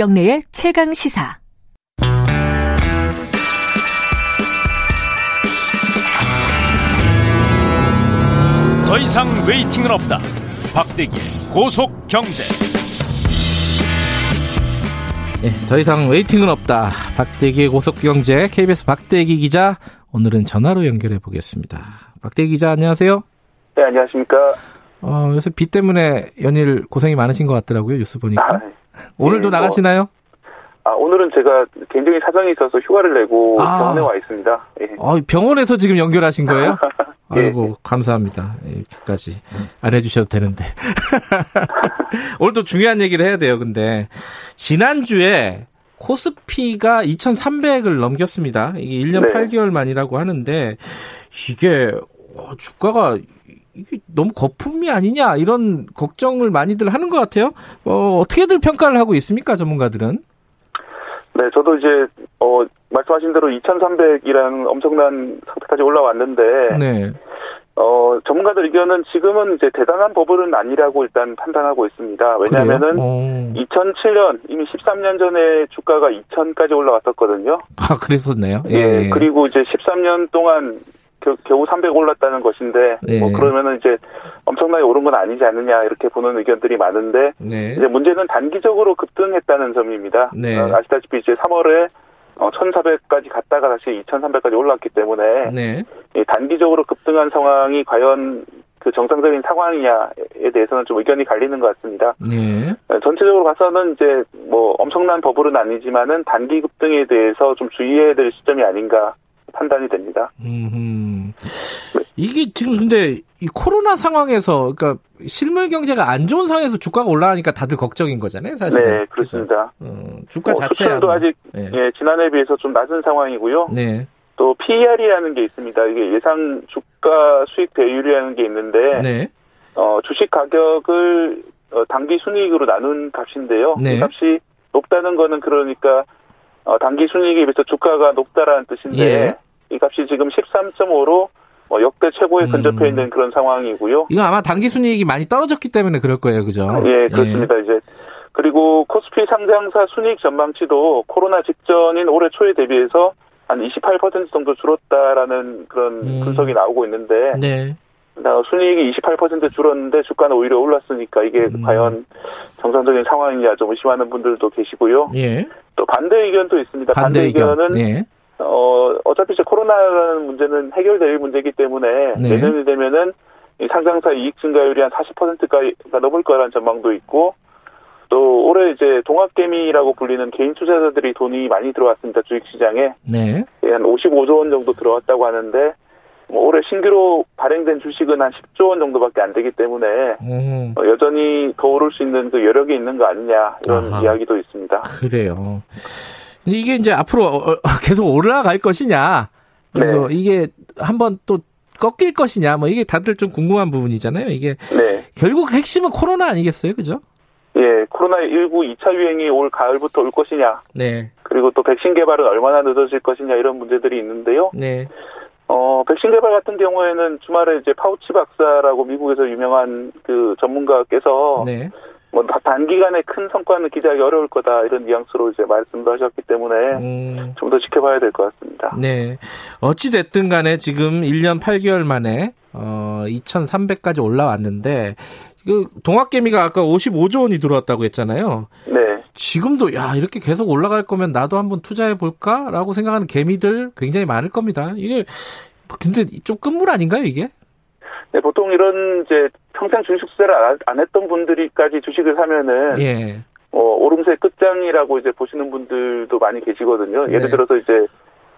김경래의 최강 시사. 더 이상 waiting은 없다. 박대기의 고속 경제. 네, 더 이상 waiting은 없다. 박대기의 고속 경제 KBS 박대기 기자 오늘은 전화로 연결해 보겠습니다. 박대기 기자 안녕하세요. 네 안녕하십니까. 어, 요새 비 때문에 연일 고생이 많으신 것 같더라고요 뉴스 보니까. 아, 오늘도 네, 나가시나요? 아 오늘은 제가 개인적인 사정이 있어서 휴가를 내고 아. 병원에 와 있습니다. 예. 어, 병원에서 지금 연결하신 거예요? 예. 아이고 감사합니다. 이렇게까지 안 해주셔도 되는데 오늘도 중요한 얘기를 해야 돼요. 근데 지난주에 코스피가 2,300을 넘겼습니다. 이게 1년 네. 8개월 만이라고 하는데 이게 어, 주가가 이게 너무 거품이 아니냐 이런 걱정을 많이들 하는 것 같아요. 어, 어떻게들 평가를 하고 있습니까 전문가들은? 네 저도 이제 어 말씀하신 대로 2,300이라는 엄청난 상태까지 올라왔는데 네. 어 전문가들 의견은 지금은 이제 대단한 버블은 아니라고 일단 판단하고 있습니다. 왜냐하면은 그래요? 어. 2007년 이미 13년 전에 주가가 2,000까지 올라왔었거든요. 아 그랬었네요. 예, 그리고 이제 13년 동안 겨, 겨우 300 올랐다는 것인데 예. 뭐 그러면은 이제 엄청나게 오른 건 아니지 않느냐 이렇게 보는 의견들이 많은데 네. 이제 문제는 단기적으로 급등했다는 점입니다. 네. 어, 아시다시피 이제 3월에 어, 1,400까지 갔다가 다시 2,300까지 올랐기 때문에 네. 이 단기적으로 급등한 상황이 과연 그 정상적인 상황이냐에 대해서는 좀 의견이 갈리는 것 같습니다. 네. 어, 전체적으로 봐서는 이제 뭐 엄청난 버블은 아니지만은 단기 급등에 대해서 좀 주의해야 될 시점이 아닌가 판단이 됩니다. 음. 이게 지금 근데 이 코로나 상황에서 그러니까 실물 경제가 안 좋은 상황에서 주가가 올라가니까 다들 걱정인 거잖아요, 사실은. 네, 그렇습니다. 어, 주가 뭐 자체야. 수출도 아직 네. 예, 지난해에 비해서 좀 낮은 상황이고요. 네. 또 PER이라는 게 있습니다. 이게 예상 주가 수익 배율이라는 게 있는데 네. 어, 주식 가격을 어, 단기 순이익으로 나눈 값인데요. 네. 이 값이 높다는 거는 그러니까 어, 단기 순이익에 비해서 주가가 높다라는 뜻인데 예. 이 값이 지금 13.5로 어, 역대 최고에 음. 근접해 있는 그런 상황이고요. 이건 아마 단기 순이익이 많이 떨어졌기 때문에 그럴 거예요, 그죠? 예, 그렇습니다. 이제 그리고 코스피 상장사 순이익 전망치도 코로나 직전인 올해 초에 대비해서 한 28% 정도 줄었다라는 그런 음. 분석이 나오고 있는데 네. 어, 순이익이 28% 줄었는데 주가는 오히려 올랐으니까 이게 음. 과연 정상적인 상황이냐 좀 의심하는 분들도 계시고요. 예. 또 반대 의견도 있습니다. 반대, 반대 의견. 의견은 예. 어, 어차피 이제 코로나라는 문제는 해결될 문제이기 때문에 네. 내년이 되면은 이 상장사 이익 증가율이 한 40%가 넘을 거라는 전망도 있고 또 올해 이제 동학개미라고 불리는 개인 투자자들이 돈이 많이 들어왔습니다. 주식시장에 네. 한 55조 원 정도 들어왔다고 하는데 뭐 올해 신규로 발행된 주식은 한 10조 원 정도밖에 안 되기 때문에 음, 어, 여전히 더 오를 수 있는 그 여력이 있는 거 아니냐 이런 아하. 이야기도 있습니다. 그래요. 이게 이제 앞으로 어, 어, 계속 올라갈 것이냐, 그리고 네. 이게 한번 또 꺾일 것이냐, 뭐 이게 다들 좀 궁금한 부분이잖아요. 이게 네. 결국 핵심은 코로나 아니겠어요, 그죠? 예, 코로나19 2차 유행이 올 가을부터 올 것이냐 네, 그리고 또 백신 개발은 얼마나 늦어질 것이냐 이런 문제들이 있는데요. 네, 어, 백신 개발 같은 경우에는 주말에 이제 파우치 박사라고 미국에서 유명한 그 전문가께서 네, 뭐 다- 단기간에 큰 성과는 기대하기 어려울 거다 이런 뉘앙스로 이제 말씀도 하셨기 때문에 음, 좀더 지켜봐야 될 것 같습니다. 네. 어찌 됐든 간에 지금 1년 8개월 만에 어 2,300까지 올라왔는데 그 동학개미가 아까 55조 원이 들어왔다고 했잖아요. 네. 지금도 야 이렇게 계속 올라갈 거면 나도 한번 투자해 볼까라고 생각하는 개미들 굉장히 많을 겁니다. 이게 근데 좀 끝물 아닌가요 이게? 네, 보통 이런 이제 평생 주식 투자를 안, 안 했던 분들이까지 주식을 사면은 예, 뭐 오름세 끝장이라고 이제 보시는 분들도 많이 계시거든요. 네. 예를 들어서 이제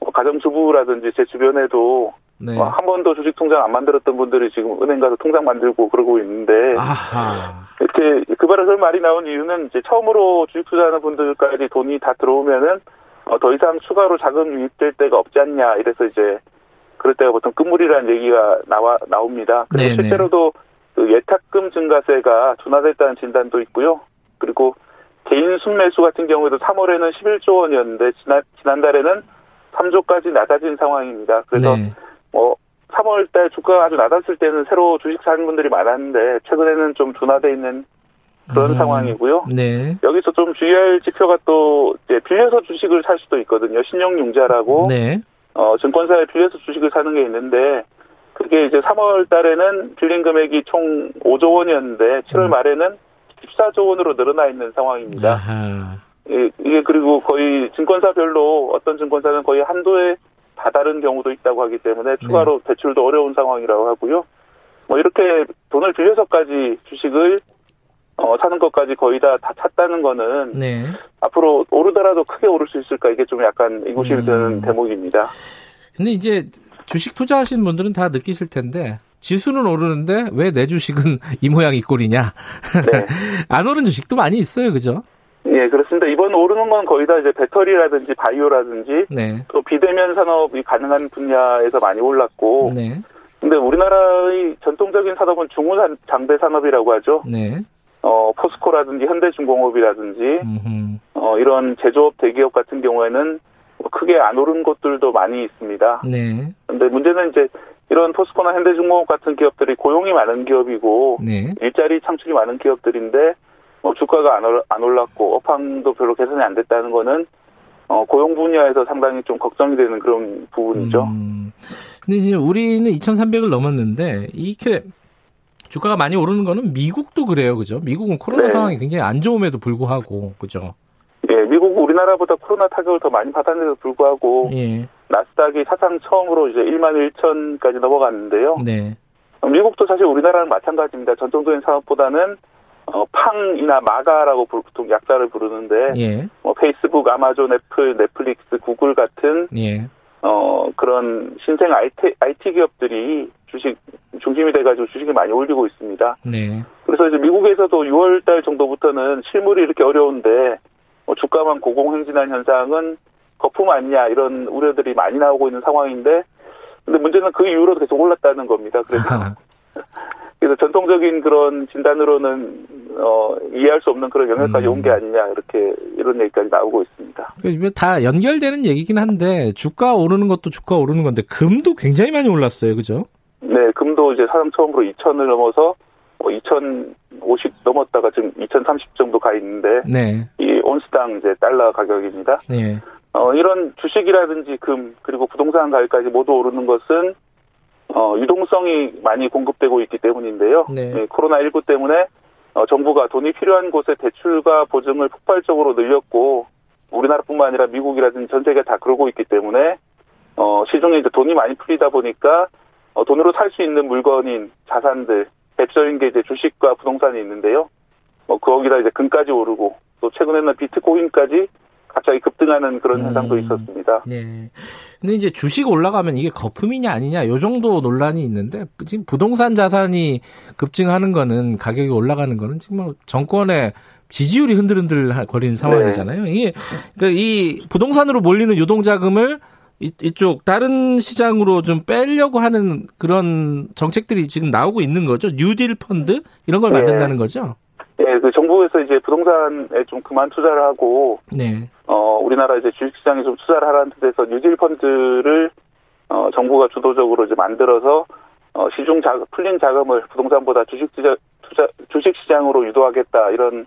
뭐 가정주부라든지 제 주변에도 네. 어, 한 번도 주식 통장 안 만들었던 분들이 지금 은행 가서 통장 만들고 그러고 있는데 아하, 이렇게 그 그런 말이 나온 이유는 이제 처음으로 주식 투자하는 분들까지 돈이 다 들어오면은 어, 더 이상 추가로 자금 유입될 데가 없지 않냐 이래서 이제 그럴 때가 보통 끝물이라는 얘기가 나와 나옵니다. 그리고 네네. 실제로도 그 예탁금 증가세가 둔화됐다는 진단도 있고요. 그리고 개인 순매수 같은 경우에도 3월에는 11조 원이었는데 지난 지난달에는 3조까지 낮아진 상황입니다. 그래서 네. 뭐 3월 달 주가가 아주 낮았을 때는 새로 주식 사는 분들이 많았는데 최근에는 좀 둔화돼 있는 그런 음. 상황이고요. 네. 여기서 좀 주의할 지표가 또 이제 빌려서 주식을 살 수도 있거든요. 신용융자라고 네. 어, 증권사에 빌려서 주식을 사는 게 있는데 그게 이제 3월 달에는 빌린 금액이 총 5조 원이었는데 7월 음. 말에는 14조 원으로 늘어나 있는 상황입니다. 아하. 예, 이게 그리고 거의 증권사별로 어떤 증권사는 거의 한도에 다다른 경우도 있다고 하기 때문에 추가로 대출도 어려운 상황이라고 하고요. 뭐 이렇게 돈을 빌려서까지 주식을 어, 사는 것까지 거의 다, 다 찼다는 거는 네. 앞으로 오르더라도 크게 오를 수 있을까 이게 좀 약간 의구심이 음. 드는 대목입니다. 근데 이제 주식 투자하시는 분들은 다 느끼실 텐데 지수는 오르는데 왜 내 주식은 이 모양 이 꼴이냐? 네. 안 오른 주식도 많이 있어요, 그죠? 예, 그렇습니다. 이번 오르는 건 거의 다 이제 배터리라든지 바이오라든지 네. 또 비대면 산업이 가능한 분야에서 많이 올랐고 네. 근데 우리나라의 전통적인 산업은 중후장대 산업이라고 하죠. 네. 어, 포스코라든지 현대중공업이라든지 음흠. 어, 이런 제조업 대기업 같은 경우에는 뭐 크게 안 오른 곳들도 많이 있습니다. 네. 근데 문제는 이제 이런 포스코나 현대중공업 같은 기업들이 고용이 많은 기업이고 네. 일자리 창출이 많은 기업들인데 뭐 주가가 안, 올, 안 올랐고 업황도 별로 개선이 안 됐다는 거는 어, 고용 분야에서 상당히 좀 걱정이 되는 그런 부분이죠. 음. 근데 이제 우리는 2,300을 넘었는데 이렇게 주가가 많이 오르는 거는 미국도 그래요, 그죠? 미국은 코로나 네. 상황이 굉장히 안 좋음에도 불구하고, 그죠? 예, 미국은 우리나라보다 코로나 타격을 더 많이 받았는데도 불구하고 예. 나스닥이 사상 처음으로 이제 1만 1천까지 넘어갔는데요. 네. 어, 미국도 사실 우리나라랑 마찬가지입니다. 전통적인 산업보다는 어, 팡이나 마가라고 부- 보통 약자를 부르는데 예. 뭐 페이스북, 아마존, 애플, 넷플릭스, 구글 같은 예. 어, 그런 신생 IT, IT 기업들이 주식 중심이 돼가지고 주식이 많이 올리고 있습니다. 네. 그래서 이제 미국에서도 6월달 정도부터는 실물이 이렇게 어려운데 뭐 주가만 고공행진한 현상은 거품 아니냐 이런 우려들이 많이 나오고 있는 상황인데 근데 문제는 그 이후로도 계속 올랐다는 겁니다. 그래서 그래서 전통적인 그런 진단으로는 어, 이해할 수 없는 그런 영역까지 음. 온게 아니냐 이렇게 이런 얘기까지 나오고 있습니다. 그다 연결되는 얘기긴 한데 주가 오르는 것도 주가 오르는 건데 금도 굉장히 많이 올랐어요, 그죠? 네, 금도 이제 사상 처음으로 2천을 넘어서 뭐 2,050 넘었다가 지금 2,030 정도 가 있는데 네, 이 온스당 이제 달러 가격입니다. 네, 어, 이런 주식이라든지 금 그리고 부동산 가격까지 모두 오르는 것은 어, 유동성이 많이 공급되고 있기 때문인데요. 네. 코로나 19 때문에 어, 정부가 돈이 필요한 곳에 대출과 보증을 폭발적으로 늘렸고 우리나라뿐만 아니라 미국이라든지 전 세계가 다 그러고 있기 때문에 어, 시중에 이제 돈이 많이 풀리다 보니까 어, 돈으로 살 수 있는 물건인 자산들 대표적인 게 이제 주식과 부동산이 있는데요. 뭐 거기다 이제 금까지 오르고 또 최근에는 비트코인까지 갑자기 급등하는 그런 음. 현상도 있었습니다. 네. 근데 이제 주식 올라가면 이게 거품이냐 아니냐 요 정도 논란이 있는데 지금 부동산 자산이 급증하는 거는 가격이 올라가는 거는 지금 뭐 정권의 지지율이 흔들흔들 거리는 상황이잖아요. 이게 그러니까 이 부동산으로 몰리는 유동 자금을 이- 이쪽 다른 시장으로 좀 빼려고 하는 그런 정책들이 지금 나오고 있는 거죠. 뉴딜 펀드 이런 걸 네. 만든다는 거죠. 예, 그 정부에서 이제 부동산에 좀 그만 투자를 하고 네. 어 우리나라 이제 주식시장에 좀 투자를 하라는 뜻에서 뉴딜 펀드를 어 정부가 주도적으로 이제 만들어서 어 시중 자 풀린 자금을 부동산보다 주식 투자 투자 주식 시장으로 유도하겠다 이런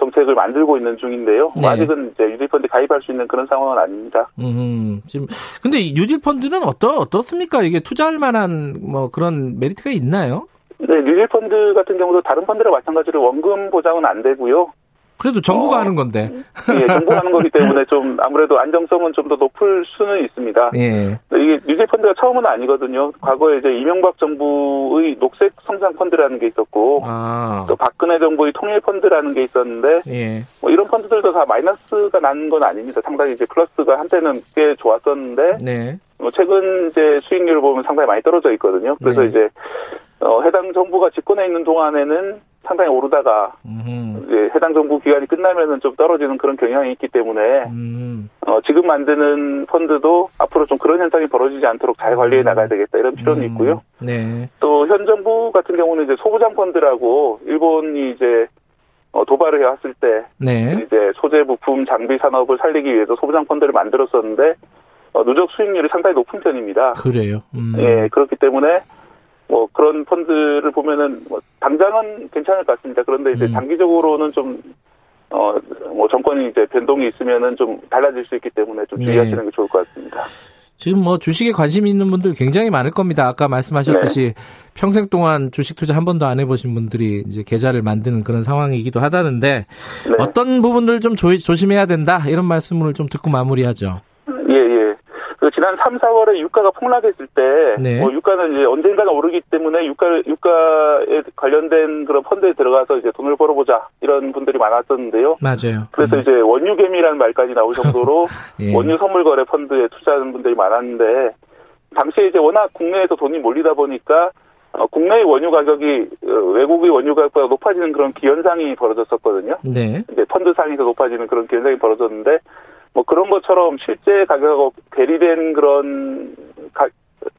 정책을 만들고 있는 중인데요. 뭐 네. 아직은 이제 뉴딜 펀드 가입할 수 있는 그런 상황은 아닙니다. 음, 지금 근데 이 뉴딜 펀드는 어떠 어떻습니까? 이게 투자할 만한 뭐 그런 메리트가 있나요? 네, 뉴딜 펀드 같은 경우도 다른 펀드랑 마찬가지로 원금 보장은 안 되고요. 그래도 정부가 어. 하는 건데. 예, 정부가 하는 거기 때문에 좀 아무래도 안정성은 좀 더 높을 수는 있습니다. 예. 이게 뉴딜 펀드가 처음은 아니거든요. 과거에 이제 이명박 정부의 녹색 성장 펀드라는 게 있었고 아. 또 박근혜 정부의 통일 펀드라는 게 있었는데 예. 뭐 이런 펀드들도 다 마이너스가 난 건 아닙니다. 상당히 이제 플러스가 한때는 꽤 좋았었는데 네. 뭐 최근 이제 수익률을 보면 상당히 많이 떨어져 있거든요. 그래서 네. 이제 어, 해당 정부가 집권해 있는 동안에는 상당히 오르다가 음. 이제 해당 정부 기간이 끝나면은 좀 떨어지는 그런 경향이 있기 때문에 음. 어, 지금 만드는 펀드도 앞으로 좀 그런 현상이 벌어지지 않도록 잘 관리해 나가야 되겠다 이런 필요는 음. 있고요. 네. 또 현 정부 같은 경우는 이제 소부장 펀드라고 일본이 이제 어, 도발을 해왔을 때 네. 이제 소재 부품 장비 산업을 살리기 위해서 소부장 펀드를 만들었었는데 어, 누적 수익률이 상당히 높은 편입니다. 그래요. 음. 예, 그렇기 때문에 뭐 그런 펀드를 보면은 뭐 당장은 괜찮을 것 같습니다. 그런데 이제 음. 장기적으로는 좀 어, 뭐 정권이 이제 변동이 있으면은 좀 달라질 수 있기 때문에 좀 네. 주의하시는 게 좋을 것 같습니다. 지금 뭐 주식에 관심 있는 분들 굉장히 많을 겁니다. 아까 말씀하셨듯이 평생 동안 주식 투자 한 번도 안 해보신 분들이 이제 계좌를 만드는 그런 상황이기도 하다는데 네. 어떤 부분들 좀 조, 조심해야 된다 이런 말씀을 좀 듣고 마무리하죠. 예, 예. 그 지난 3, 4월에 유가가 폭락했을 때, 네. 뭐 유가는 이제 언젠가는 오르기 때문에 유가, 유가에 관련된 그런 펀드에 들어가서 이제 돈을 벌어보자, 이런 분들이 많았었는데요. 맞아요. 그래서 음. 이제 원유개미라는 말까지 나올 정도로 예. 원유 선물 거래 펀드에 투자하는 분들이 많았는데, 당시에 이제 워낙 국내에서 돈이 몰리다 보니까, 어, 국내의 원유 가격이 어, 외국의 원유 가격보다 높아지는 그런 기현상이 벌어졌었거든요. 네. 이제 펀드 상에서 높아지는 그런 기현상이 벌어졌는데 뭐 그런 것처럼 실제 가격하고 괴리된 그런 가,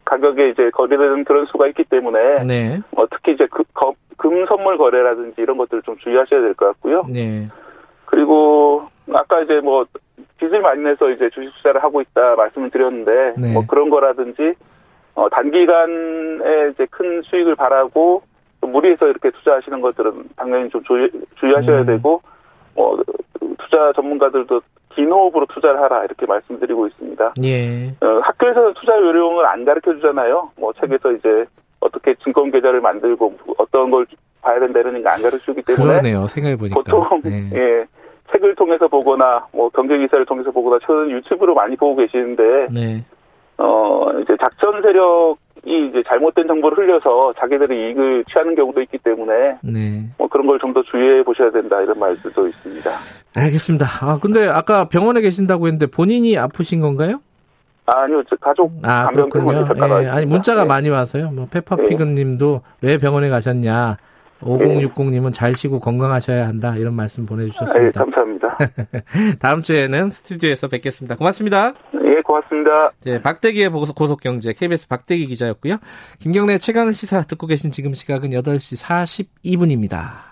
가격에 이제 거래되는 그런 수가 있기 때문에 네. 뭐 특히 이제 그, 거- 금 선물 거래라든지 이런 것들을 좀 주의하셔야 될 것 같고요. 네. 그리고 아까 이제 뭐 빚을 많이 내서 이제 주식 투자를 하고 있다 말씀을 드렸는데 네. 뭐 그런 거라든지 어 단기간에 이제 큰 수익을 바라고 또 무리해서 이렇게 투자하시는 것들은 당연히 좀 주의, 주의하셔야 음. 되고 뭐 투자 전문가들도 긴 호흡으로 투자를 하라 이렇게 말씀드리고 있습니다. 예. 어, 학교에서는 투자 요령을 안 가르쳐 주잖아요. 뭐 책에서 이제 어떻게 증권 계좌를 만들고 어떤 걸 봐야 된다 이런 거안 가르쳐 주기 때문에 그러네요. 생각해 보니까. 보통 네. 예 책을 통해서 보거나 뭐 경제 기사를 통해서 보거나 저는 유튜브로 많이 보고 계시는데 네. 어 이제 작전 세력 이 이제 잘못된 정보를 흘려서 자기들이 이익을 취하는 경우도 있기 때문에 네. 뭐 그런 걸 좀 더 주의해 보셔야 된다 이런 말들도 있습니다. 알겠습니다. 아, 근데 아까 병원에 계신다고 했는데 본인이 아프신 건가요? 아니요 저 가족 아, 그렇군요. 예. 아니, 문자가 네. 많이 와서요. 뭐, 페퍼피근 님도 왜 병원에 가셨냐. 5060님은 잘 쉬고 건강하셔야 한다. 이런 말씀 예, 보내주셨습니다. 감사합니다. 다음 주에는 스튜디오에서 뵙겠습니다. 고맙습니다. 예, 고맙습니다. 네, 박대기의 고속- 고속경제 KBS 박대기 기자였고요. 김경래 최강 시사 듣고 계신 지금 시각은 8시 42분입니다.